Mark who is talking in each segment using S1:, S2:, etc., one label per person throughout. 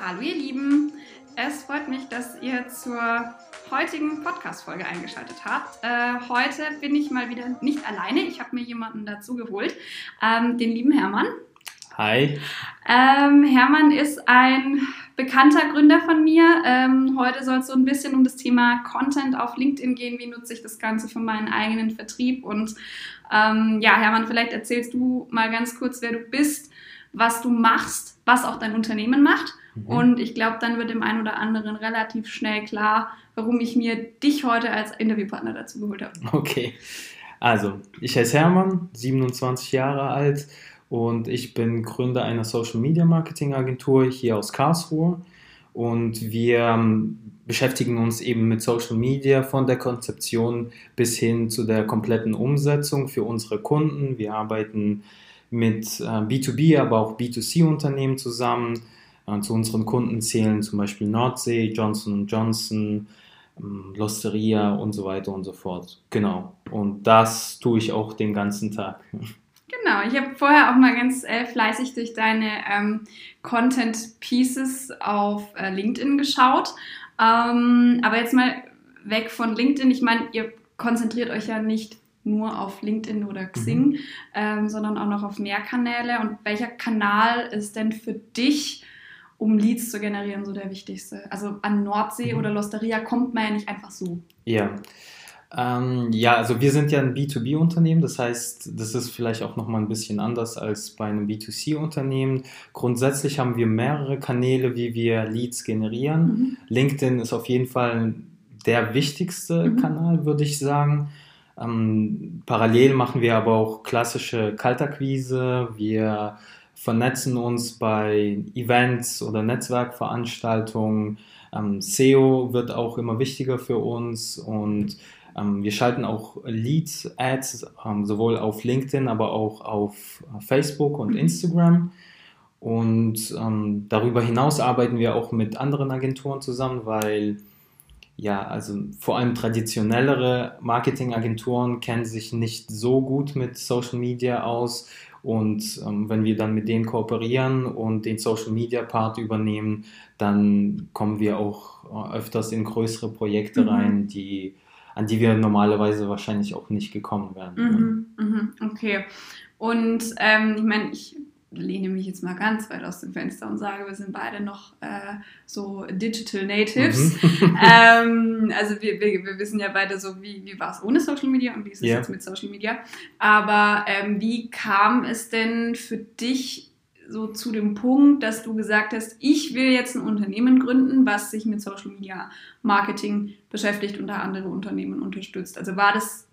S1: Hallo ihr Lieben, es freut mich, dass ihr zur heutigen Podcast-Folge eingeschaltet habt. Äh, heute bin ich mal wieder nicht alleine, ich habe mir jemanden dazu geholt, ähm, den lieben Hermann.
S2: Hi.
S1: Ähm, Hermann ist ein bekannter Gründer von mir. Ähm, heute soll es so ein bisschen um das Thema Content auf LinkedIn gehen. Wie nutze ich das Ganze für meinen eigenen Vertrieb? Und ähm, ja, Hermann, vielleicht erzählst du mal ganz kurz, wer du bist, was du machst, was auch dein Unternehmen macht. Mhm. Und ich glaube, dann wird dem einen oder anderen relativ schnell klar, warum ich mir dich heute als Interviewpartner dazu geholt habe.
S2: Okay. Also, ich heiße Hermann, 27 Jahre alt und ich bin Gründer einer Social Media Marketing Agentur hier aus Karlsruhe. Und wir ähm, beschäftigen uns eben mit Social Media von der Konzeption bis hin zu der kompletten Umsetzung für unsere Kunden. Wir arbeiten mit äh, B2B, aber auch B2C-Unternehmen zusammen. Äh, zu unseren Kunden zählen zum Beispiel Nordsee, Johnson Johnson, ähm, Losteria und so weiter und so fort. Genau. Und das tue ich auch den ganzen Tag.
S1: Genau, ich habe vorher auch mal ganz äh, fleißig durch deine ähm, Content Pieces auf äh, LinkedIn geschaut. Ähm, aber jetzt mal weg von LinkedIn. Ich meine, ihr konzentriert euch ja nicht nur auf LinkedIn oder Xing, mhm. ähm, sondern auch noch auf mehr Kanäle. Und welcher Kanal ist denn für dich, um Leads zu generieren, so der wichtigste? Also an Nordsee mhm. oder Losteria kommt man ja nicht einfach so.
S2: Ja. Ähm, ja, also wir sind ja ein B2B-Unternehmen, das heißt, das ist vielleicht auch nochmal ein bisschen anders als bei einem B2C-Unternehmen. Grundsätzlich haben wir mehrere Kanäle, wie wir Leads generieren. Mhm. LinkedIn ist auf jeden Fall der wichtigste mhm. Kanal, würde ich sagen. Ähm, parallel machen wir aber auch klassische Kaltakquise. Wir vernetzen uns bei Events oder Netzwerkveranstaltungen. Ähm, SEO wird auch immer wichtiger für uns und ähm, wir schalten auch Leads-Ads ähm, sowohl auf LinkedIn, aber auch auf Facebook und mhm. Instagram. Und ähm, darüber hinaus arbeiten wir auch mit anderen Agenturen zusammen, weil ja, also vor allem traditionellere Marketingagenturen kennen sich nicht so gut mit Social Media aus. Und ähm, wenn wir dann mit denen kooperieren und den Social Media Part übernehmen, dann kommen wir auch äh, öfters in größere Projekte mhm. rein, die an die wir normalerweise wahrscheinlich auch nicht gekommen wären.
S1: Mhm, mhm, okay. Und ähm, ich meine, ich lehne mich jetzt mal ganz weit aus dem Fenster und sage, wir sind beide noch äh, so Digital Natives. Mhm. ähm, also wir, wir, wir, wissen ja beide so, wie, wie war es ohne Social Media und wie ist es yeah. jetzt mit Social Media. Aber ähm, wie kam es denn für dich so zu dem Punkt, dass du gesagt hast, ich will jetzt ein Unternehmen gründen, was sich mit Social Media Marketing beschäftigt und da andere Unternehmen unterstützt. Also war das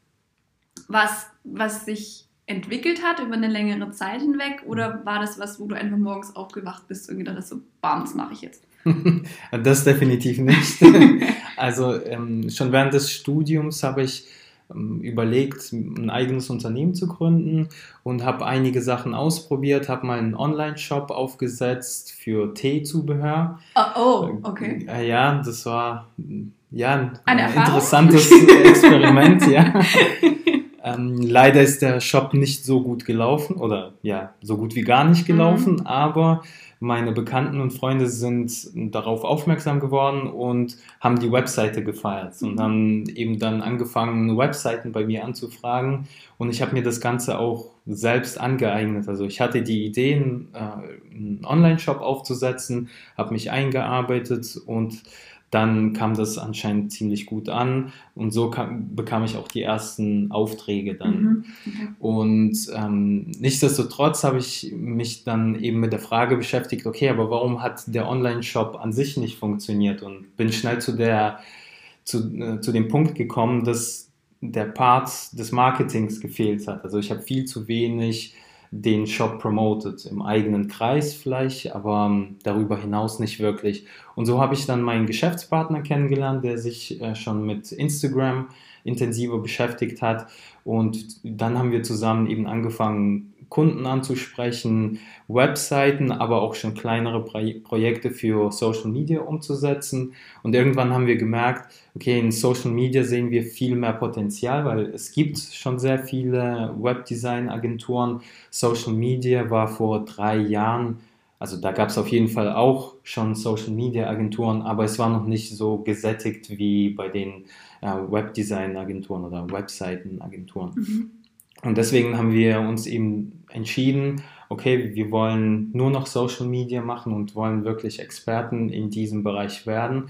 S1: was, was sich entwickelt hat über eine längere Zeit hinweg oder war das was, wo du einfach morgens aufgewacht bist und gedacht hast, so, bam, das mache ich jetzt?
S2: das definitiv nicht. also ähm, schon während des Studiums habe ich ähm, überlegt, ein eigenes Unternehmen zu gründen und habe einige Sachen ausprobiert, habe mal einen Online-Shop aufgesetzt für Teezubehör.
S1: Oh, oh okay.
S2: Äh, ja, das war ja ein, ein interessantes Experiment, ja. Ähm, leider ist der Shop nicht so gut gelaufen oder ja, so gut wie gar nicht gelaufen, mhm. aber meine Bekannten und Freunde sind darauf aufmerksam geworden und haben die Webseite gefeiert und mhm. haben eben dann angefangen, Webseiten bei mir anzufragen. Und ich habe mir das Ganze auch selbst angeeignet. Also ich hatte die Ideen, äh, einen Online-Shop aufzusetzen, habe mich eingearbeitet und dann kam das anscheinend ziemlich gut an und so kam, bekam ich auch die ersten Aufträge dann. Mhm. Okay. Und ähm, nichtsdestotrotz habe ich mich dann eben mit der Frage beschäftigt, okay, aber warum hat der Online-Shop an sich nicht funktioniert? Und bin schnell zu der zu, äh, zu dem Punkt gekommen, dass der Part des Marketings gefehlt hat. Also ich habe viel zu wenig den Shop promotet, im eigenen Kreis vielleicht, aber ähm, darüber hinaus nicht wirklich. Und so habe ich dann meinen Geschäftspartner kennengelernt, der sich äh, schon mit Instagram intensiver beschäftigt hat. Und dann haben wir zusammen eben angefangen, Kunden anzusprechen, Webseiten, aber auch schon kleinere Projekte für Social Media umzusetzen. Und irgendwann haben wir gemerkt, okay, in Social Media sehen wir viel mehr Potenzial, weil es gibt schon sehr viele Webdesign-Agenturen. Social Media war vor drei Jahren also da gab es auf jeden Fall auch schon Social Media Agenturen, aber es war noch nicht so gesättigt wie bei den äh, Webdesign Agenturen oder Webseiten Agenturen. Mhm. Und deswegen haben wir uns eben entschieden, okay, wir wollen nur noch Social Media machen und wollen wirklich Experten in diesem Bereich werden.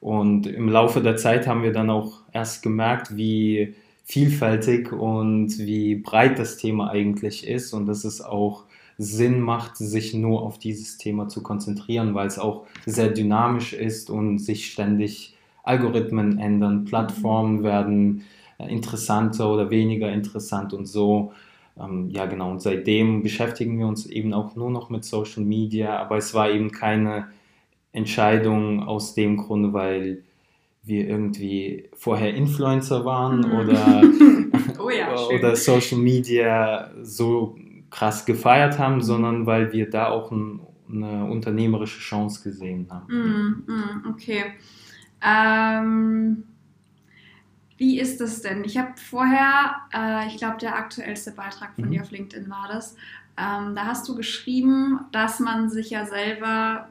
S2: Und im Laufe der Zeit haben wir dann auch erst gemerkt, wie vielfältig und wie breit das Thema eigentlich ist und dass es auch Sinn macht, sich nur auf dieses Thema zu konzentrieren, weil es auch sehr dynamisch ist und sich ständig Algorithmen ändern, Plattformen werden äh, interessanter oder weniger interessant und so. Ähm, ja, genau. Und seitdem beschäftigen wir uns eben auch nur noch mit Social Media, aber es war eben keine Entscheidung aus dem Grunde, weil wir irgendwie vorher Influencer waren mhm. oder, oh ja, oder Social Media so krass gefeiert haben, sondern weil wir da auch ein, eine unternehmerische Chance gesehen haben.
S1: Mhm, mhm okay. Ähm, wie ist das denn? Ich habe vorher, äh, ich glaube, der aktuellste Beitrag von mhm. dir auf LinkedIn war das. Ähm, da hast du geschrieben, dass man sich ja selber,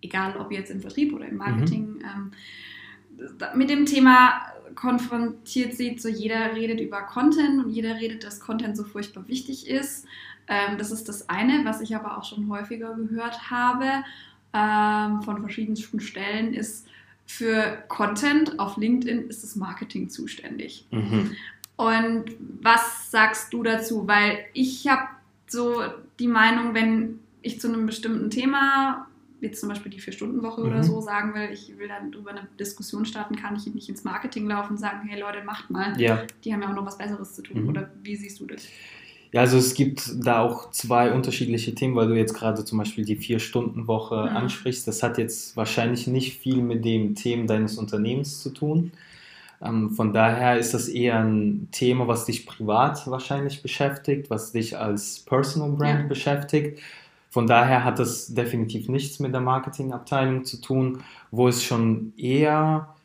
S1: egal ob jetzt im Vertrieb oder im Marketing, mhm. ähm, mit dem Thema konfrontiert sieht, so jeder redet über Content und jeder redet, dass Content so furchtbar wichtig ist. Ähm, das ist das eine, was ich aber auch schon häufiger gehört habe ähm, von verschiedensten Stellen, ist für Content auf LinkedIn ist das Marketing zuständig. Mhm. Und was sagst du dazu? Weil ich habe so die Meinung, wenn ich zu einem bestimmten Thema jetzt zum Beispiel die Vier-Stunden-Woche mhm. oder so sagen will, ich will dann über eine Diskussion starten, kann ich nicht ins Marketing laufen und sagen, hey Leute, macht mal. Ja. Die haben ja auch noch was Besseres zu tun. Mhm. Oder wie siehst du das?
S2: Ja, also es gibt da auch zwei unterschiedliche Themen, weil du jetzt gerade zum Beispiel die Vier-Stunden-Woche mhm. ansprichst. Das hat jetzt wahrscheinlich nicht viel mit dem Thema deines Unternehmens zu tun. Ähm, von daher ist das eher ein Thema, was dich privat wahrscheinlich beschäftigt, was dich als Personal Brand ja. beschäftigt. Von daher hat das definitiv nichts mit der Marketingabteilung zu tun, wo es schon eher,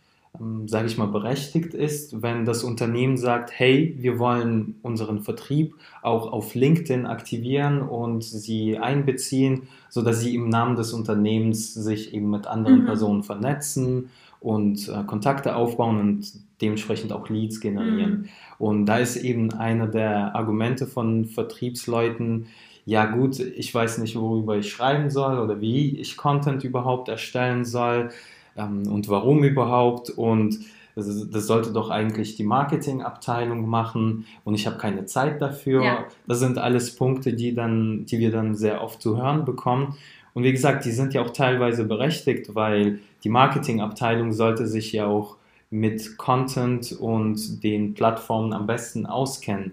S2: sage ich mal, berechtigt ist, wenn das Unternehmen sagt, hey, wir wollen unseren Vertrieb auch auf LinkedIn aktivieren und sie einbeziehen, sodass sie im Namen des Unternehmens sich eben mit anderen mhm. Personen vernetzen und äh, Kontakte aufbauen und dementsprechend auch Leads generieren. Mhm. Und da ist eben einer der Argumente von Vertriebsleuten, ja gut, ich weiß nicht, worüber ich schreiben soll oder wie ich Content überhaupt erstellen soll ähm, und warum überhaupt. Und das, das, sollte doch eigentlich die Marketingabteilung machen und ich habe keine Zeit dafür. Ja. Das sind alles Punkte, die, dann, die wir dann sehr oft zu hören bekommen. Und wie gesagt, die sind ja auch teilweise berechtigt, weil die Marketingabteilung sollte sich ja auch mit Content und den Plattformen am besten auskennen.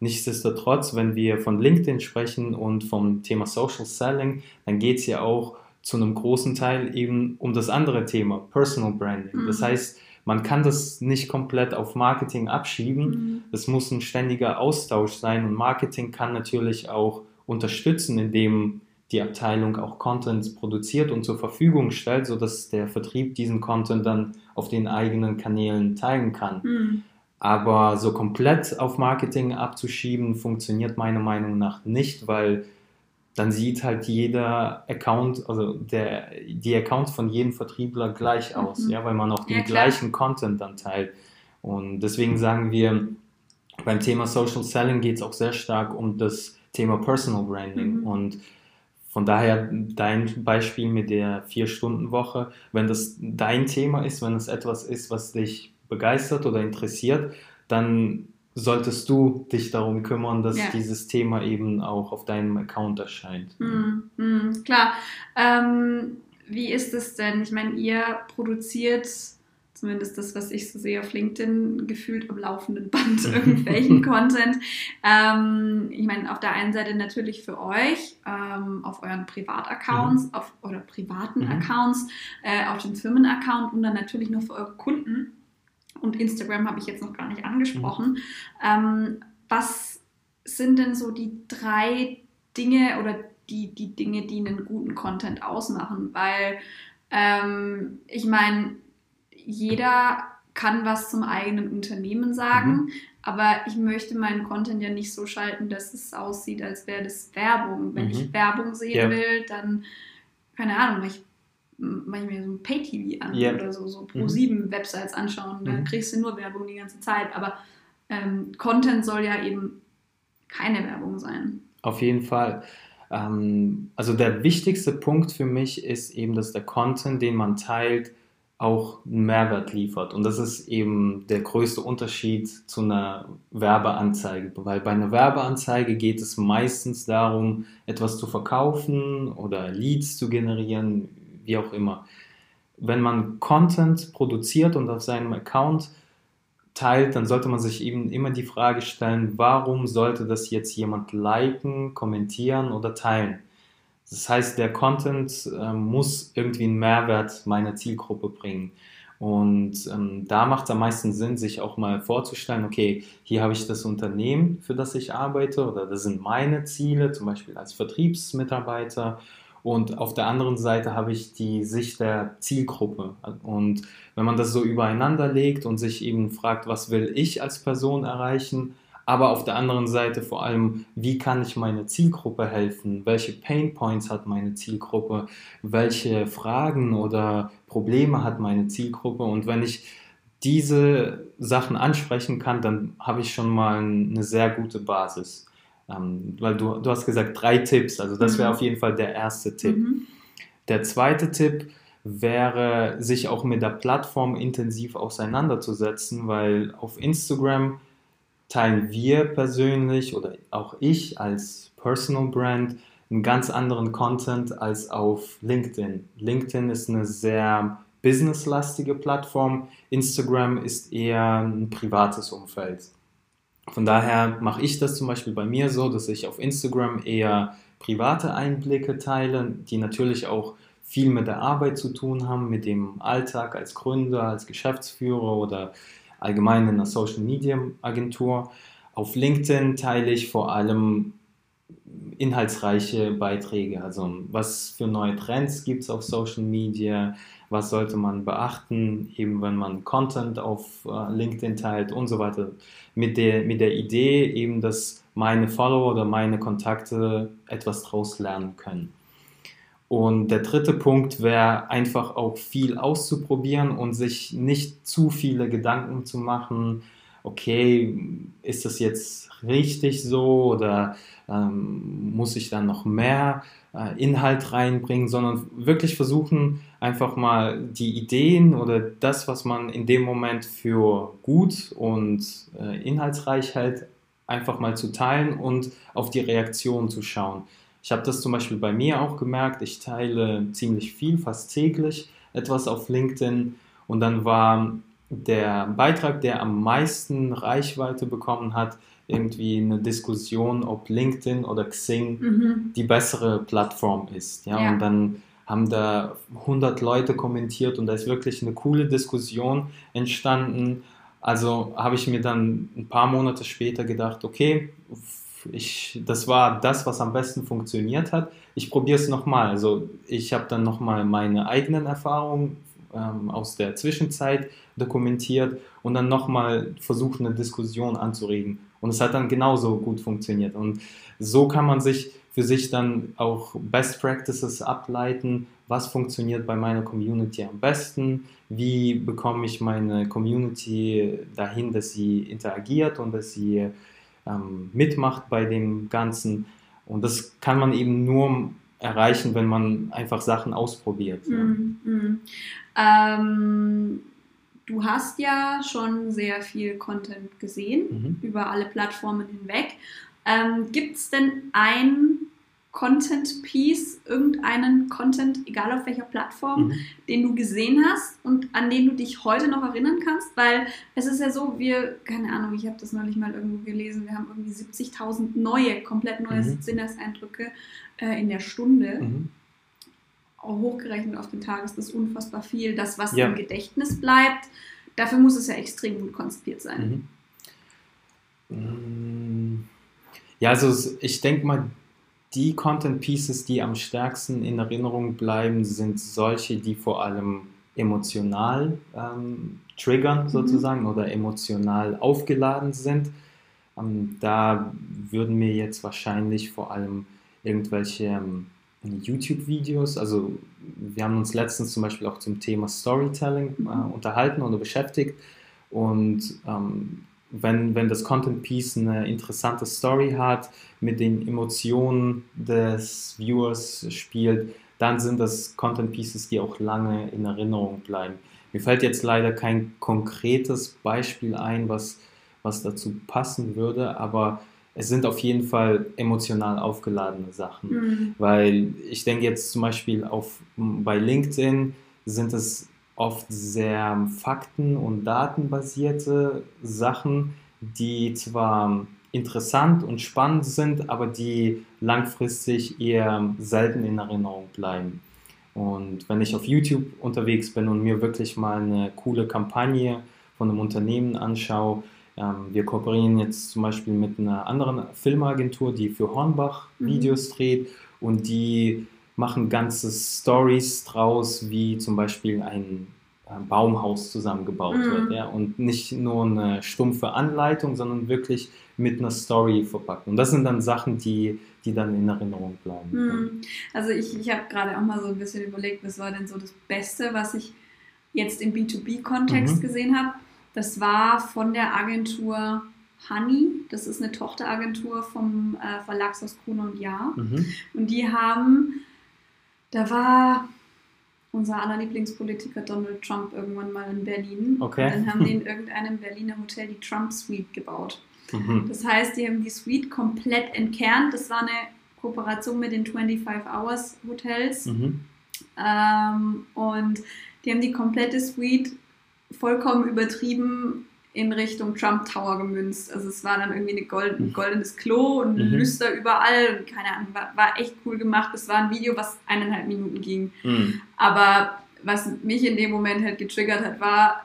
S2: Nichtsdestotrotz, wenn wir von LinkedIn sprechen und vom Thema Social Selling, dann geht es ja auch zu einem großen Teil eben um das andere Thema, Personal Branding. Mhm. Das heißt, man kann das nicht komplett auf Marketing abschieben. Es mhm. muss ein ständiger Austausch sein und Marketing kann natürlich auch unterstützen, indem die Abteilung auch Content produziert und zur Verfügung stellt, sodass der Vertrieb diesen Content dann auf den eigenen Kanälen teilen kann. Mhm. Aber so komplett auf Marketing abzuschieben, funktioniert meiner Meinung nach nicht, weil dann sieht halt jeder Account, also der, die Accounts von jedem Vertriebler gleich mhm. aus, ja, weil man auch den ja, gleichen Content dann teilt. Und deswegen sagen wir, beim Thema Social Selling geht es auch sehr stark um das Thema Personal Branding. Mhm. Und von daher dein Beispiel mit der Vier-Stunden-Woche, wenn das dein Thema ist, wenn es etwas ist, was dich begeistert oder interessiert, dann solltest du dich darum kümmern, dass ja. dieses Thema eben auch auf deinem Account erscheint.
S1: Mhm, mhm, klar. Ähm, wie ist es denn? Ich meine, ihr produziert zumindest das, was ich so sehe auf LinkedIn, gefühlt am laufenden Band irgendwelchen Content. Ähm, ich meine, auf der einen Seite natürlich für euch, ähm, auf euren Privataccounts, mhm. auf oder privaten mhm. Accounts, äh, auf dem Firmenaccount und dann natürlich noch für eure Kunden und Instagram habe ich jetzt noch gar nicht angesprochen. Mhm. Ähm, was sind denn so die drei Dinge oder die, die Dinge, die einen guten Content ausmachen? Weil ähm, ich meine, jeder kann was zum eigenen Unternehmen sagen, mhm. aber ich möchte meinen Content ja nicht so schalten, dass es aussieht, als wäre das Werbung. Wenn mhm. ich Werbung sehen yeah. will, dann, keine Ahnung, ich mache ich mir so ein Pay-TV an yeah. oder so, so Pro7-Websites mhm. anschauen, da mhm. kriegst du nur Werbung die ganze Zeit, aber ähm, Content soll ja eben keine Werbung sein.
S2: Auf jeden Fall. Ähm, also der wichtigste Punkt für mich ist eben, dass der Content, den man teilt, auch einen Mehrwert liefert. Und das ist eben der größte Unterschied zu einer Werbeanzeige. Weil bei einer Werbeanzeige geht es meistens darum, etwas zu verkaufen oder Leads zu generieren, wie auch immer. Wenn man Content produziert und auf seinem Account teilt, dann sollte man sich eben immer die Frage stellen, warum sollte das jetzt jemand liken, kommentieren oder teilen? Das heißt, der Content äh, muss irgendwie einen Mehrwert meiner Zielgruppe bringen. Und ähm, da macht es am meisten Sinn, sich auch mal vorzustellen, okay, hier habe ich das Unternehmen, für das ich arbeite, oder das sind meine Ziele, zum Beispiel als Vertriebsmitarbeiter. Und auf der anderen Seite habe ich die Sicht der Zielgruppe. Und wenn man das so übereinander legt und sich eben fragt, was will ich als Person erreichen, aber auf der anderen Seite vor allem, wie kann ich meine Zielgruppe helfen? Welche Pain Points hat meine Zielgruppe? Welche Fragen oder Probleme hat meine Zielgruppe? Und wenn ich diese Sachen ansprechen kann, dann habe ich schon mal eine sehr gute Basis. Ähm, weil du, du hast gesagt, drei Tipps, also das wäre mhm. auf jeden Fall der erste Tipp. Mhm. Der zweite Tipp wäre, sich auch mit der Plattform intensiv auseinanderzusetzen, weil auf Instagram teilen wir persönlich oder auch ich als Personal Brand einen ganz anderen Content als auf LinkedIn. LinkedIn ist eine sehr businesslastige Plattform, Instagram ist eher ein privates Umfeld. Von daher mache ich das zum Beispiel bei mir so, dass ich auf Instagram eher private Einblicke teile, die natürlich auch viel mit der Arbeit zu tun haben, mit dem Alltag als Gründer, als Geschäftsführer oder allgemein in einer Social Media Agentur. Auf LinkedIn teile ich vor allem inhaltsreiche Beiträge. Also was für neue Trends gibt es auf Social Media, was sollte man beachten, eben wenn man Content auf äh, LinkedIn teilt und so weiter. Mit der, mit der Idee eben, dass meine Follower oder meine Kontakte etwas daraus lernen können. Und der dritte Punkt wäre einfach auch viel auszuprobieren und sich nicht zu viele Gedanken zu machen, okay, ist das jetzt richtig so oder ähm, muss ich dann noch mehr äh, Inhalt reinbringen, sondern wirklich versuchen, einfach mal die Ideen oder das, was man in dem Moment für gut und äh, inhaltsreich hält, einfach mal zu teilen und auf die Reaktion zu schauen. Ich habe das zum Beispiel bei mir auch gemerkt. Ich teile ziemlich viel, fast täglich etwas auf LinkedIn. Und dann war der Beitrag, der am meisten Reichweite bekommen hat, irgendwie eine Diskussion, ob LinkedIn oder Xing mhm. die bessere Plattform ist. Ja? ja? Und dann haben da 100 Leute kommentiert und da ist wirklich eine coole Diskussion entstanden. Also habe ich mir dann ein paar Monate später gedacht, okay, ich, das war das, was am besten funktioniert hat. Ich probiere es nochmal. Also ich habe dann nochmal meine eigenen Erfahrungen ähm, aus der Zwischenzeit dokumentiert und dann nochmal versucht, eine Diskussion anzuregen. Und es hat dann genauso gut funktioniert. Und so kann man sich für sich dann auch Best Practices ableiten, was funktioniert bei meiner Community am besten, wie bekomme ich meine Community dahin, dass sie interagiert und dass sie ähm, mitmacht bei dem Ganzen. Und das kann man eben nur erreichen, wenn man einfach Sachen ausprobiert. Mm,
S1: mm. Ähm, du hast ja schon sehr viel Content gesehen mhm. über alle Plattformen hinweg. Ähm, Gibt es denn ein Content Piece, irgendeinen Content, egal auf welcher Plattform, mhm. den du gesehen hast und an den du dich heute noch erinnern kannst? Weil es ist ja so, wir, keine Ahnung, ich habe das neulich mal irgendwo gelesen, wir haben irgendwie 70.000 neue, komplett neue mhm. Sinneseindrücke äh, in der Stunde. Mhm. Hochgerechnet auf den Tag ist das unfassbar viel. Das, was ja. im Gedächtnis bleibt, dafür muss es ja extrem gut konzipiert sein.
S2: Mhm. Mm. Ja, also ich denke mal, die Content Pieces, die am stärksten in Erinnerung bleiben, sind solche, die vor allem emotional ähm, triggern mhm. sozusagen mhm. oder emotional aufgeladen sind. Ähm, da würden mir jetzt wahrscheinlich vor allem irgendwelche ähm, YouTube-Videos, also wir haben uns letztens zum Beispiel auch zum Thema Storytelling äh, mhm. unterhalten oder beschäftigt und ähm, wenn, wenn das Content Piece eine interessante Story hat, mit den Emotionen des Viewers spielt, dann sind das Content Pieces, die auch lange in Erinnerung bleiben. Mir fällt jetzt leider kein konkretes Beispiel ein, was, was dazu passen würde, aber es sind auf jeden Fall emotional aufgeladene Sachen. Mhm. Weil ich denke jetzt zum Beispiel auf, bei LinkedIn sind es oft sehr fakten- und datenbasierte Sachen, die zwar interessant und spannend sind, aber die langfristig eher selten in Erinnerung bleiben. Und wenn ich auf YouTube unterwegs bin und mir wirklich mal eine coole Kampagne von einem Unternehmen anschaue, wir kooperieren jetzt zum Beispiel mit einer anderen Filmagentur, die für Hornbach mhm. Videos mhm. dreht und die machen ganze Stories draus, wie zum Beispiel ein Baumhaus zusammengebaut mhm. wird. Ja? Und nicht nur eine stumpfe Anleitung, sondern wirklich mit einer Story verpackt. Und das sind dann Sachen, die, die dann in Erinnerung bleiben.
S1: Mhm. Also ich, ich habe gerade auch mal so ein bisschen überlegt, was war denn so das Beste, was ich jetzt im B2B-Kontext mhm. gesehen habe. Das war von der Agentur Honey, das ist eine Tochteragentur vom äh, Verlagshaus Kuhn und Jahr. Mhm. Und die haben, da war unser aller Lieblingspolitiker Donald Trump irgendwann mal in Berlin. Okay. Und dann haben die in irgendeinem Berliner Hotel die Trump Suite gebaut. Mhm. Das heißt, die haben die Suite komplett entkernt. Das war eine Kooperation mit den 25 Hours Hotels. Mhm. Ähm, und die haben die komplette Suite vollkommen übertrieben in Richtung Trump Tower gemünzt. Also es war dann irgendwie golden, ein mhm. goldenes Klo und mhm. Lüster überall und keine Ahnung, war, war, echt cool gemacht. Es war ein Video, was eineinhalb Minuten ging. Mhm. Aber was mich in dem Moment halt getriggert hat, war,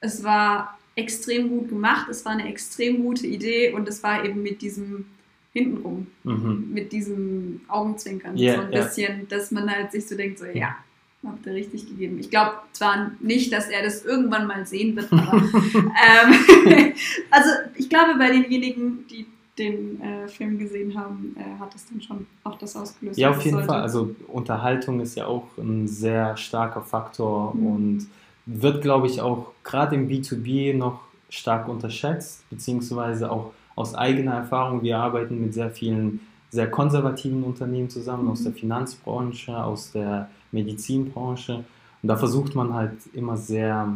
S1: es war extrem gut gemacht, es war eine extrem gute Idee und es war eben mit diesem hintenrum, mhm. mit diesem Augenzwinkern yeah, so ein bisschen, yeah. dass man halt sich so denkt, so ja, Habt ihr richtig gegeben. Ich glaube zwar nicht, dass er das irgendwann mal sehen wird, aber ähm, also ich glaube, bei denjenigen, die den äh, Film gesehen haben, äh, hat es dann schon auch das ausgelöst.
S2: Ja, auf jeden sollte. Fall. Also Unterhaltung ist ja auch ein sehr starker Faktor mhm. und wird, glaube ich, auch gerade im B2B noch stark unterschätzt, beziehungsweise auch aus eigener Erfahrung. Wir arbeiten mit sehr vielen sehr konservativen Unternehmen zusammen, mhm. aus der Finanzbranche, aus der Medizinbranche. Und da versucht man halt immer sehr,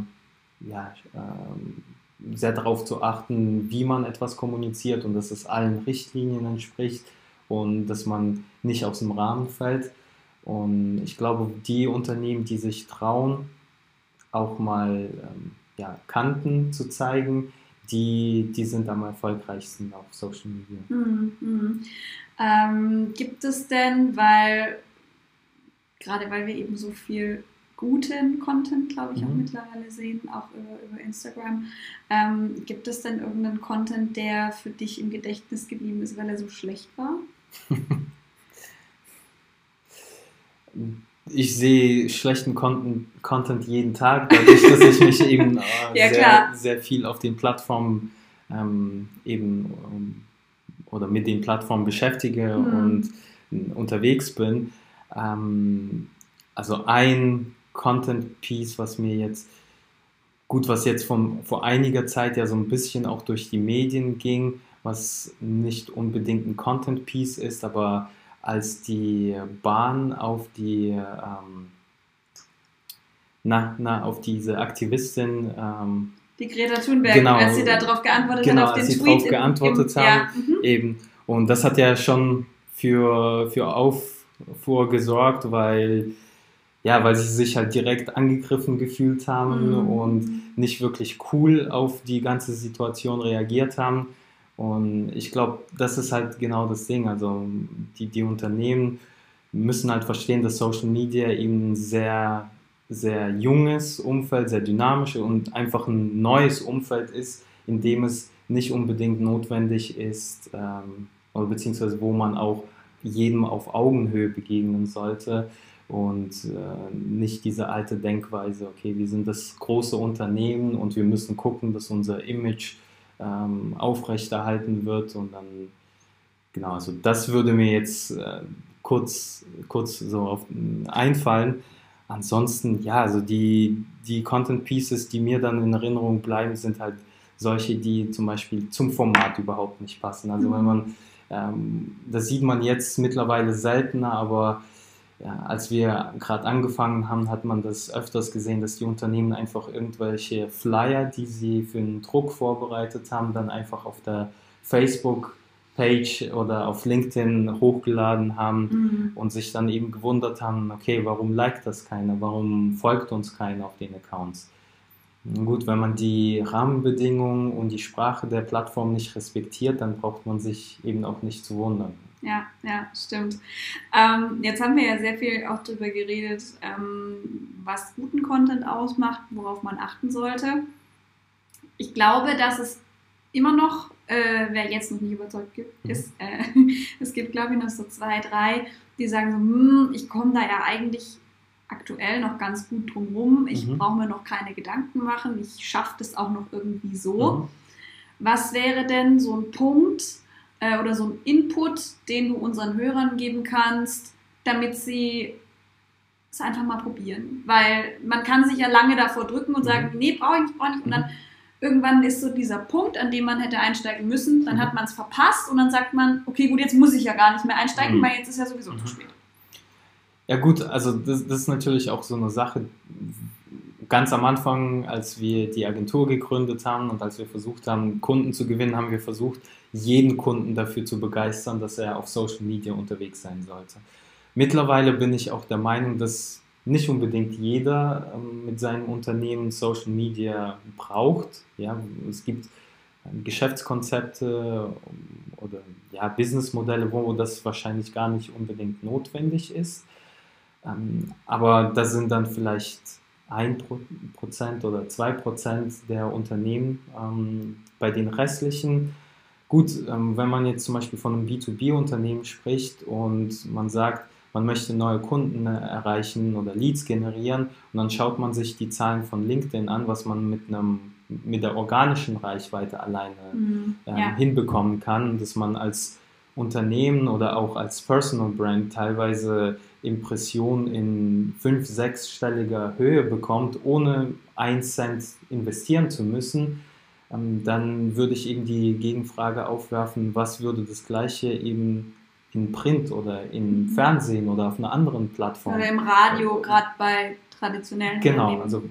S2: ja, äh, sehr darauf zu achten, wie man etwas kommuniziert und dass es allen Richtlinien entspricht und dass man nicht aus dem Rahmen fällt. Und ich glaube, die Unternehmen, die sich trauen, auch mal ähm, ja, Kanten zu zeigen, die, die sind am erfolgreichsten auf Social Media.
S1: Mhm, mh. Ähm, gibt es denn, weil gerade weil wir eben so viel guten Content, glaube ich, mhm. auch mittlerweile sehen, auch über, über Instagram. Ähm, gibt es denn irgendeinen Content, der für dich im Gedächtnis geblieben ist, weil er so schlecht war?
S2: ich sehe schlechten Content, Content jeden Tag, dadurch, dass ich mich eben äh, ja, sehr, sehr, viel auf den Plattformen ähm, eben um, oder mit den Plattformen beschäftige mhm. und unterwegs bin. Ähm, also ein Content-Piece, was mir jetzt, gut, was jetzt vom, vor einiger Zeit ja so ein bisschen auch durch die Medien ging, was nicht unbedingt ein Content-Piece ist, aber als die Bahn auf die ähm, na, na, auf diese Aktivistin ähm,
S1: die Greta Thunberg, genau, als sie darauf geantwortet
S2: genau,
S1: hat auf
S2: den als Tweet. Sie geantwortet im, haben, ja, mhm. eben. Und das hat ja schon für, für auf vorgesorgt, weil ja, weil sie sich halt direkt angegriffen gefühlt haben mhm. und nicht wirklich cool auf die ganze Situation reagiert haben. Und ich glaube, das ist halt genau das Ding. Also die, die Unternehmen müssen halt verstehen, dass Social Media eben sehr, sehr junges Umfeld, sehr dynamisch und einfach ein neues Umfeld ist, in dem es nicht unbedingt notwendig ist, ähm, oder beziehungsweise wo man auch jedem auf Augenhöhe begegnen sollte, und äh, nicht diese alte Denkweise, okay, wir sind das große Unternehmen und wir müssen gucken, dass unser Image ähm, aufrechterhalten wird und dann, genau, also das würde mir jetzt äh, kurz, kurz so auf, einfallen. Ansonsten, ja, also die, die Content Pieces, die mir dann in Erinnerung bleiben, sind halt solche, die zum Beispiel zum Format überhaupt nicht passen. Also wenn man, ähm, das sieht man jetzt mittlerweile seltener, aber ja, als wir gerade angefangen haben, hat man das öfters gesehen, dass die Unternehmen einfach irgendwelche Flyer, die sie für einen Druck vorbereitet haben, dann einfach auf der Facebook-Page oder auf LinkedIn hochgeladen haben mhm. und sich dann eben gewundert haben, okay, warum liked das keiner, warum folgt uns keiner auf den Accounts? Gut, wenn man die Rahmenbedingungen und die Sprache der Plattform nicht respektiert, dann braucht man sich eben auch nicht zu wundern.
S1: Ja, ja, stimmt. Ähm, jetzt haben wir ja sehr viel auch darüber geredet, ähm, was guten Content ausmacht, worauf man achten sollte. Ich glaube, dass es immer noch, äh, wer jetzt noch nicht überzeugt gibt, mhm. ist, äh, es gibt, glaube ich, noch so zwei, drei, die sagen so, hm, ich komme da ja eigentlich aktuell noch ganz gut drum rum. Ich mhm. brauche mir noch keine Gedanken machen. Ich schaffe das auch noch irgendwie so. Mhm. Was wäre denn so ein Punkt äh, oder so ein Input, den du unseren Hörern geben kannst, damit sie es einfach mal probieren? Weil man kann sich ja lange davor drücken und sagen, mhm. nee, brauche ich nicht, brauche ich nicht. Und dann mhm. Irgendwann ist so dieser Punkt, an dem man hätte einsteigen müssen. Dann mhm. hat man es verpasst und dann sagt man, okay, gut, jetzt muss ich ja gar nicht mehr einsteigen, weil jetzt ist ja sowieso zu spät.
S2: Ja gut, also das, das, ist natürlich auch so eine Sache. Ganz am Anfang, als wir die Agentur gegründet haben und als wir versucht haben, Kunden zu gewinnen, haben wir versucht, jeden Kunden dafür zu begeistern, dass er auf Social Media unterwegs sein sollte. Mittlerweile bin ich auch der Meinung, dass nicht unbedingt jeder ähm, mit seinem Unternehmen Social Media braucht. Ja, es gibt Geschäftskonzepte oder ja, Businessmodelle, wo das wahrscheinlich gar nicht unbedingt notwendig ist. Ähm, aber das sind dann vielleicht 1% oder 2% der Unternehmen. Ähm, bei den restlichen, gut, ähm, wenn man jetzt zum Beispiel von einem B2B-Unternehmen spricht und man sagt, man möchte neue Kunden äh, erreichen oder Leads generieren und dann schaut man sich die Zahlen von LinkedIn an, was man mit einem mit der organischen Reichweite alleine mhm, ähm, ja. hinbekommen kann, dass man als Unternehmen oder auch als Personal Brand teilweise Impressionen in fünf-, sechsstelliger Höhe bekommt, ohne einen Cent investieren zu müssen, ähm, dann würde ich eben die Gegenfrage aufwerfen, was würde das gleiche eben in Print oder im mhm. Fernsehen oder auf einer anderen Plattform.
S1: Oder im Radio, gerade bei traditionellen
S2: Genau, also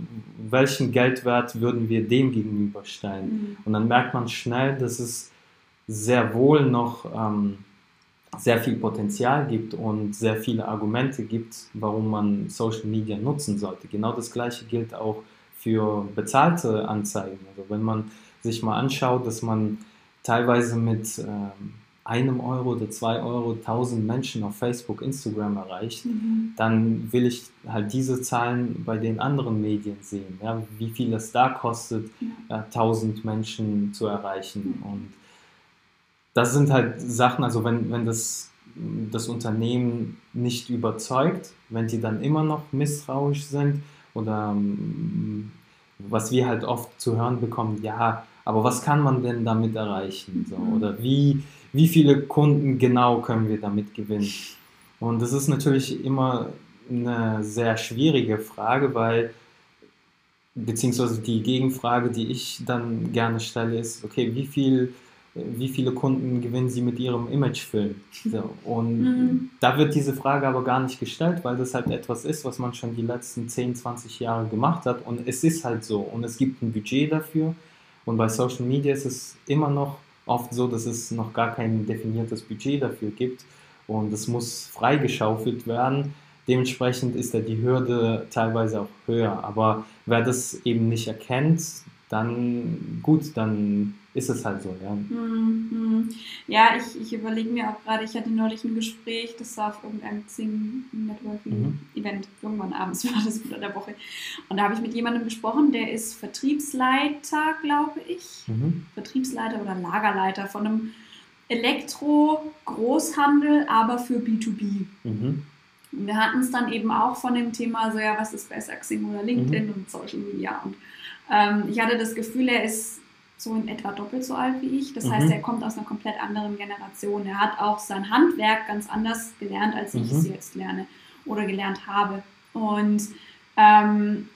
S2: welchen Geldwert würden wir dem gegenüberstellen? Mhm. Und dann merkt man schnell, dass es sehr wohl noch ähm, sehr viel Potenzial gibt und sehr viele Argumente gibt, warum man Social Media nutzen sollte. Genau das gleiche gilt auch für bezahlte Anzeigen. Also wenn man sich mal anschaut, dass man teilweise mit ähm, einem Euro oder zwei Euro tausend Menschen auf Facebook, Instagram erreicht, mhm. dann will ich halt diese Zahlen bei den anderen Medien sehen. Ja, wie viel es da kostet, tausend ja. Menschen zu erreichen. Mhm. Und das sind halt Sachen, also wenn, wenn das, das Unternehmen nicht überzeugt, wenn die dann immer noch misstrauisch sind oder mm, was wir halt oft zu hören bekommen, ja, aber was kann man denn damit erreichen? So, mhm. oder wie, wie viele Kunden genau können wir damit gewinnen? Und das ist natürlich immer eine sehr schwierige Frage, weil, beziehungsweise die Gegenfrage, die ich dann gerne stelle, ist, okay, wie viel wie viele Kunden gewinnen sie mit ihrem Imagefilm? So, und mhm. da wird diese Frage aber gar nicht gestellt, weil das halt etwas ist, was man schon die letzten 10, 20 Jahre gemacht hat. Und es ist halt so. Und es gibt ein Budget dafür. Und bei Social Media ist es immer noch oft so, dass es noch gar kein definiertes Budget dafür gibt. Und es muss freigeschaufelt werden. Dementsprechend ist da die Hürde teilweise auch höher. Aber wer das eben nicht erkennt, dann gut, dann ist es halt so, ja.
S1: Mhm. Ja, ich, ich überlege mir auch gerade, ich hatte neulich ein Gespräch, das war auf irgendeinem Xing Networking Event, irgendwann abends war das unter der Woche. Und da habe ich mit jemandem gesprochen, der ist Vertriebsleiter, glaube ich. Mhm. Vertriebsleiter oder Lagerleiter von einem Elektro-Großhandel, aber für B2B. Mhm. wir hatten es dann eben auch von dem Thema, so ja, was ist besser, Xing oder LinkedIn mhm. und Social Media. Und ähm, ich hatte das Gefühl, er ist so in etwa doppelt so alt wie ich. Das mhm. heißt, er kommt aus einer komplett anderen Generation. Er hat auch sein Handwerk ganz anders gelernt, als ich mhm. es jetzt lerne oder gelernt habe. Und ähm,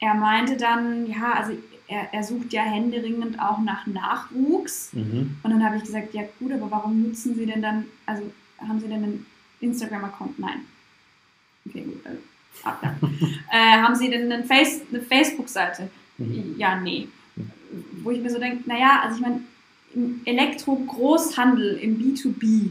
S1: er meinte dann, ja, also er, er, sucht ja händeringend auch nach Nachwuchs. Mhm. Und dann habe ich gesagt, ja gut, aber warum nutzen Sie denn dann, also haben Sie denn einen Instagram-Account? Nein. Okay, gut. Also, ab äh, haben Sie denn einen Face, eine Facebook-Seite? Mhm. Ja, nee. Wo ich mir so denke, naja, also ich meine, im Elektro-Großhandel, im B2B,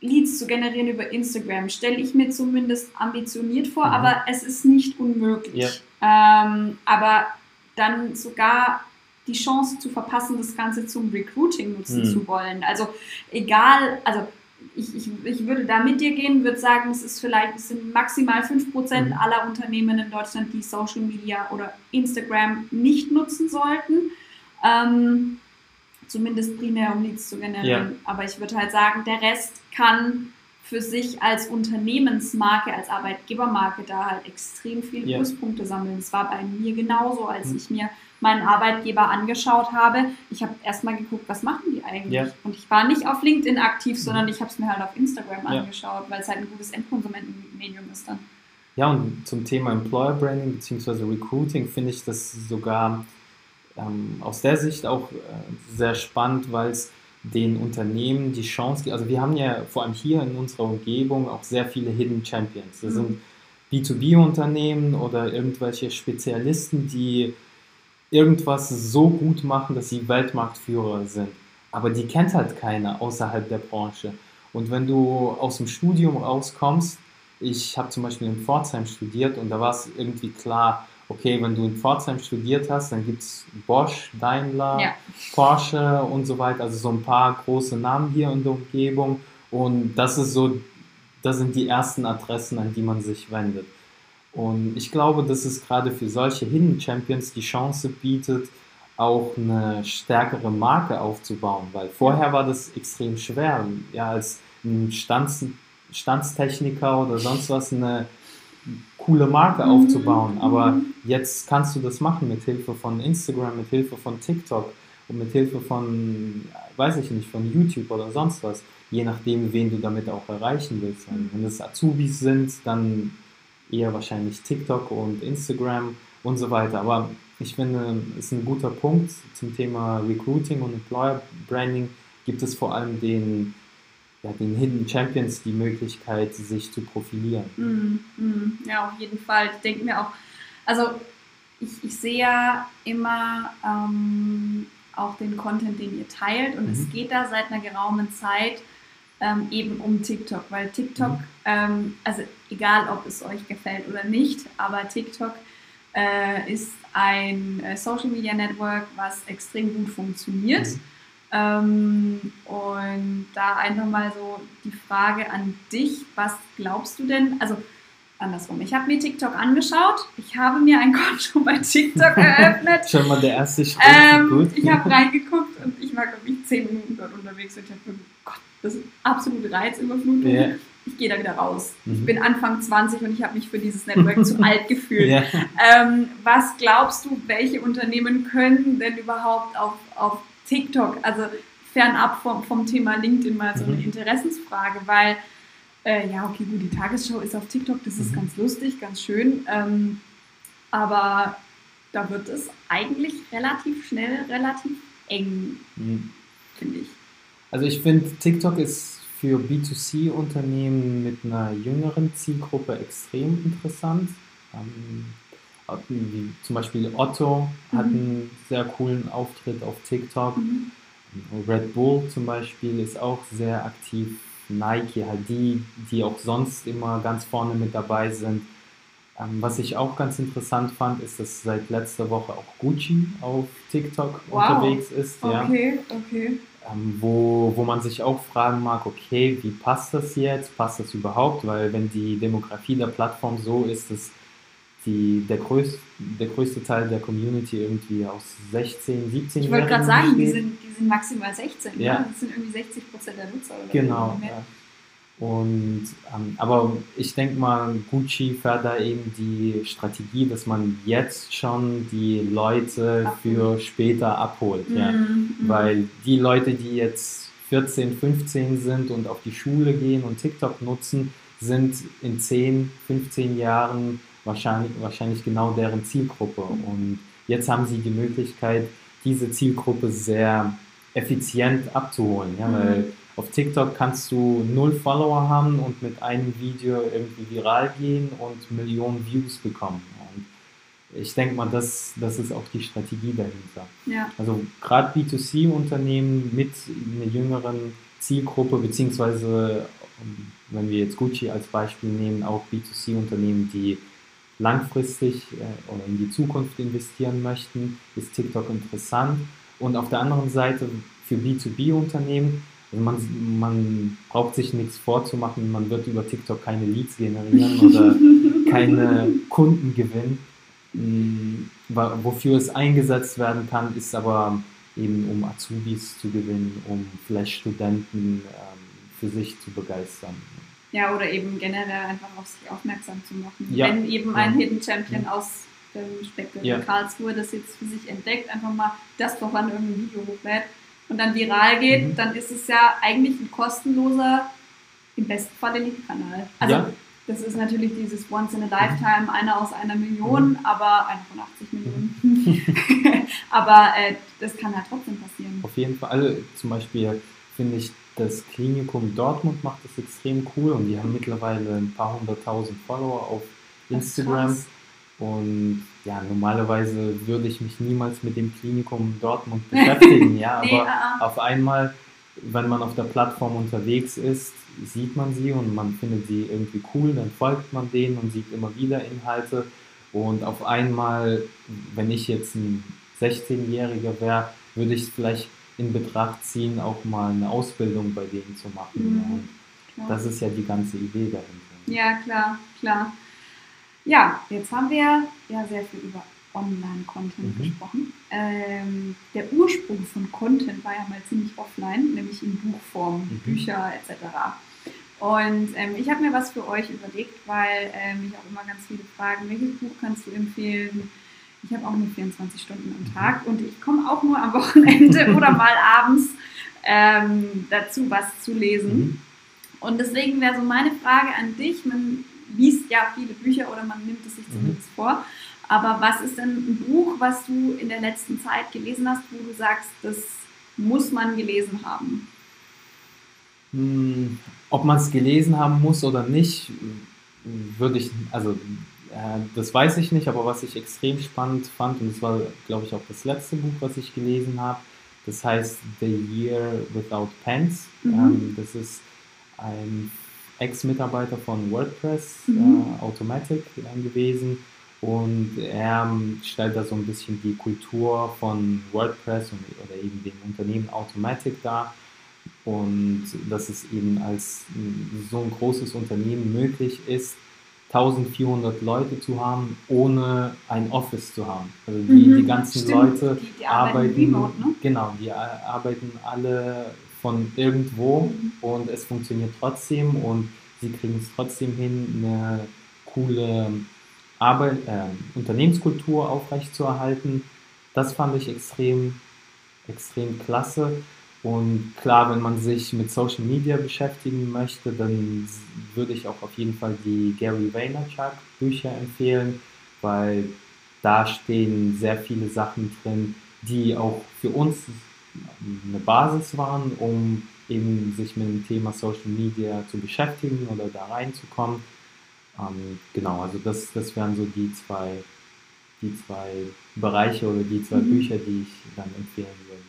S1: Leads zu generieren über Instagram, stelle ich mir zumindest ambitioniert vor, mhm. aber es ist nicht unmöglich. Ja. Ähm, aber dann sogar die Chance zu verpassen, das Ganze zum Recruiting nutzen mhm. zu wollen. Also egal, also ich, ich, ich würde da mit dir gehen, würde sagen, es ist vielleicht, es sind maximal 5% mhm. aller Unternehmen in Deutschland, die Social Media oder Instagram nicht nutzen sollten. Ähm, zumindest primär um Leads zu generieren. Ja. Aber ich würde halt sagen, der Rest kann für sich als Unternehmensmarke, als Arbeitgebermarke da halt extrem viele ja. Pluspunkte sammeln. Es war bei mir genauso, als mhm. ich mir meinen Arbeitgeber angeschaut habe. Ich habe erstmal geguckt, was machen die eigentlich? Ja. Und ich war nicht auf LinkedIn aktiv, sondern ich habe es mir halt auf Instagram ja. angeschaut, weil es halt ein gutes Endkonsumentenmedium ist dann.
S2: Ja, und zum Thema Employer Branding bzw. Recruiting finde ich das sogar ähm, aus der Sicht auch äh, sehr spannend, weil es den Unternehmen die Chance gibt. Also wir haben ja vor allem hier in unserer Umgebung auch sehr viele Hidden Champions. Das mhm. sind B2B-Unternehmen oder irgendwelche Spezialisten, die irgendwas so gut machen, dass sie Weltmarktführer sind. Aber die kennt halt keiner außerhalb der Branche. Und wenn du aus dem Studium rauskommst, ich habe zum Beispiel in Pforzheim studiert und da war es irgendwie klar, okay, wenn du in Pforzheim studiert hast, dann gibt es Bosch, Daimler, ja. Porsche und so weiter, also so ein paar große Namen hier in der Umgebung und das ist so, das sind die ersten Adressen, an die man sich wendet. Und ich glaube, dass es gerade für solche Hidden Champions die Chance bietet, auch eine stärkere Marke aufzubauen, weil vorher war das extrem schwer, ja, als ein Stands Standstechniker oder sonst was eine coole Marke mhm. aufzubauen. Aber mhm. jetzt kannst du das machen mit Hilfe von Instagram, mit Hilfe von TikTok und mit Hilfe von, weiß ich nicht, von YouTube oder sonst was. Je nachdem, wen du damit auch erreichen willst. Wenn es Azubis sind, dann eher wahrscheinlich TikTok und Instagram und so weiter. Aber ich finde, es ist ein guter Punkt zum Thema Recruiting und Employer Branding. Gibt es vor allem den ja, den Hidden Champions die Möglichkeit, sich zu profilieren.
S1: Mm, mm, ja, auf jeden Fall. Ich denke mir auch, also ich, ich sehe ja immer ähm, auch den Content, den ihr teilt und mhm. es geht da seit einer geraumen Zeit ähm, eben um TikTok, weil TikTok, mhm. Ähm, also egal ob es euch gefällt oder nicht, aber TikTok äh, ist ein äh, Social Media Network, was extrem gut funktioniert. Mhm ähm, und da einfach mal so die Frage an dich, was glaubst du denn, also andersrum, ich habe mir TikTok angeschaut, ich habe mir ein Konto bei TikTok eröffnet.
S2: Schon mal der erste Schritt,
S1: ähm, gut. Ich habe reingeguckt und ich war, glaube ich, zehn Minuten dort unterwegs und ich habe gedacht, Gott, das ist absolute Reizüberflutung. Yeah. Ich gehe da wieder raus. Mhm. Ich bin Anfang 20 und ich habe mich für dieses Network zu alt gefühlt. Yeah. Ähm, was glaubst du, welche Unternehmen können denn überhaupt auf, auf TikTok, also fernab vom, vom Thema LinkedIn mal so eine mhm. Interessensfrage, weil, äh, ja, okay, gut, die Tagesschau ist auf TikTok, das ist mhm. ganz lustig, ganz schön, ähm, aber da wird es eigentlich relativ schnell, relativ eng, mhm. finde ich.
S2: Also ich finde, TikTok ist für B2C-Unternehmen mit einer jüngeren Zielgruppe extrem interessant. Ähm, wie zum Beispiel Otto mhm. hat einen sehr coolen Auftritt auf TikTok. Mhm. Red Bull zum Beispiel ist auch sehr aktiv. Nike, halt die, die auch sonst immer ganz vorne mit dabei sind. Ähm, was ich auch ganz interessant fand, ist, dass seit letzter Woche auch Gucci auf TikTok wow. unterwegs ist.
S1: Okay, ja. okay.
S2: Ähm, wo, wo man sich auch fragen mag, okay, wie passt das jetzt? Passt das überhaupt? Weil wenn die Demografie der Plattform so ist, dass die, der, größte, der größte Teil der Community irgendwie aus 16, 17 Jahren.
S1: Ich wollte gerade sagen, die sind, die sind maximal 16, ja. Ne? das sind irgendwie 60 Prozent der Nutzer. Oder
S2: genau. Ja. Und, ähm, aber ich denke mal, Gucci fährt da eben die Strategie, dass man jetzt schon die Leute für später abholt. Mhm. Ja. Mhm. Weil die Leute, die jetzt 14, 15 sind und auf die Schule gehen und TikTok nutzen, sind in 10, 15 Jahren wahrscheinlich, wahrscheinlich genau deren Zielgruppe. Mhm. Und jetzt haben sie die Möglichkeit, diese Zielgruppe sehr effizient abzuholen. Ja, mhm. Weil auf TikTok kannst du null Follower haben und mit einem Video irgendwie viral gehen und Millionen Views bekommen. Und ich denke mal, das, das ist auch die Strategie dahinter. Ja. Also gerade B2C-Unternehmen mit einer jüngeren Zielgruppe, beziehungsweise wenn wir jetzt Gucci als Beispiel nehmen, auch B2C-Unternehmen, die langfristig äh, oder in die Zukunft investieren möchten, ist TikTok interessant. Und auf der anderen Seite für B2B-Unternehmen also man, man braucht sich nichts vorzumachen, man wird über TikTok keine Leads generieren oder keine Kunden gewinnen. Mm, wofür es eingesetzt werden kann, ist aber eben um Azubis zu gewinnen, um vielleicht Studenten ähm, für sich zu begeistern.
S1: Ja, oder eben generell einfach auf sich aufmerksam zu machen. Ja. Wenn eben ein ja. Hidden Champion ja. aus dem Spektrum. Karlsruhe das jetzt für sich entdeckt, einfach mal das, woran irgendein Video hochlädt, und dann viral geht, mhm. dann ist es ja eigentlich ein kostenloser, im besten Fall Elite-Kanal. Also ja. das ist natürlich dieses Once in a Lifetime, einer aus einer Million, mhm. aber einer von 80 Millionen. Mhm. aber äh, das kann halt trotzdem passieren.
S2: Auf jeden Fall. Also, zum Beispiel finde ich, das Klinikum Dortmund macht das extrem cool und die haben mittlerweile ein paar hunderttausend Follower auf Instagram. Und ja, normalerweise würde ich mich niemals mit dem Klinikum Dortmund beschäftigen, ja, aber nee, uh auf einmal, wenn man auf der Plattform unterwegs ist, sieht man sie und man findet sie irgendwie cool, dann folgt man denen und sieht immer wieder Inhalte. Und auf einmal, wenn ich jetzt ein 16-Jähriger wäre, würde ich es vielleicht in Betracht ziehen, auch mal eine Ausbildung bei denen zu machen. Mhm, ja. Das ist ja die ganze Idee dahinter.
S1: Ja, klar, klar. Ja, jetzt haben wir ja sehr viel über Online-Content mhm. gesprochen. Ähm, der Ursprung von Content war ja mal ziemlich offline, nämlich in Buchform, mhm. Bücher etc. Und ähm, ich habe mir was für euch überlegt, weil ähm, mich auch immer ganz viele fragen, welches Buch kannst du empfehlen? Ich habe auch nur 24 Stunden am Tag mhm. und ich komme auch nur am Wochenende oder mal abends ähm, dazu, was zu lesen. Mhm. Und deswegen wäre so meine Frage an dich, man liest ja viele Bücher oder man nimmt es sich mhm. zumindest vor. Aber was ist denn ein Buch, was du in der letzten Zeit gelesen hast, wo du sagst, das muss man gelesen haben?
S2: Hm, ob man es gelesen haben muss oder nicht, würde ich, also äh, das weiß ich nicht, aber was ich extrem spannend fand, und das war, glaube ich, auch das letzte Buch, was ich gelesen habe, das heißt The Year Without Pants. Mhm. Ähm, das ist ein Ex-Mitarbeiter von WordPress mhm. äh, Automatic äh, gewesen und er ähm, stellt da so ein bisschen die Kultur von WordPress und, oder eben dem Unternehmen Automatic dar und dass es eben als so ein großes Unternehmen möglich ist, 1400 Leute zu haben, ohne ein Office zu haben. Also die, mhm, die ganzen stimmt. Leute die, die arbeiten, arbeiten remote, ne? genau, die arbeiten alle von irgendwo und es funktioniert trotzdem und sie kriegen es trotzdem hin, eine coole Arbeit, äh, Unternehmenskultur aufrechtzuerhalten. Das fand ich extrem, extrem klasse. Und klar, wenn man sich mit Social Media beschäftigen möchte, dann würde ich auch auf jeden Fall die Gary Vaynerchuk Bücher empfehlen, weil da stehen sehr viele Sachen drin, die auch für uns eine Basis waren, um eben sich mit dem Thema Social Media zu beschäftigen oder da reinzukommen. Ähm, genau, also das, das wären so die zwei, die zwei Bereiche oder die zwei mhm. Bücher, die ich dann empfehlen würde.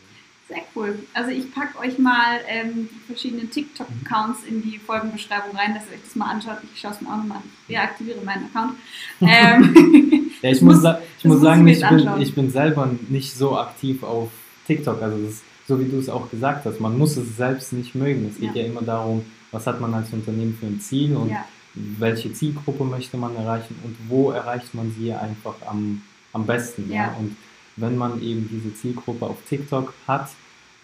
S1: Sehr cool. Also ich packe euch mal ähm, die verschiedenen TikTok-Accounts in die Folgenbeschreibung rein, dass ihr euch das mal anschaut. Ich schaue es mir auch nochmal an. Ich reaktiviere meinen Account. Ähm,
S2: ja, ich muss, ich muss sagen, ich bin, ich bin selber nicht so aktiv auf TikTok. Also das, so wie du es auch gesagt hast, man muss es selbst nicht mögen. Es geht ja, ja immer darum, was hat man als Unternehmen für ein Ziel und ja. welche Zielgruppe möchte man erreichen und wo erreicht man sie einfach am, am besten. Ja. ja. Und wenn man eben diese Zielgruppe auf TikTok hat,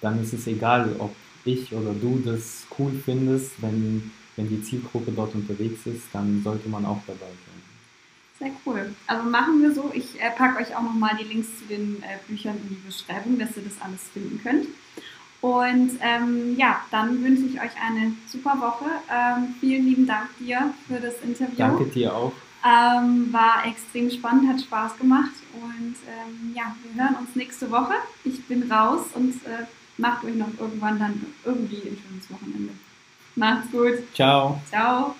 S2: dann ist es egal, ob ich oder du das cool findest, wenn wenn die Zielgruppe dort unterwegs ist, dann sollte man auch dabei sein.
S1: Sehr cool. Also machen wir so. Ich äh, packe euch auch nochmal die Links zu den äh, Büchern in die Beschreibung, dass ihr das alles finden könnt. Und ähm, ja, dann wünsche ich euch eine super Woche. Ähm, vielen lieben Dank dir für das Interview.
S2: Danke dir auch.
S1: Ähm, war extrem spannend, hat Spaß gemacht. Und ähm, ja, wir hören uns nächste Woche. Ich bin raus und äh, macht euch noch irgendwann dann irgendwie ein schönes Wochenende. Macht's gut.
S2: Ciao.
S1: Ciao.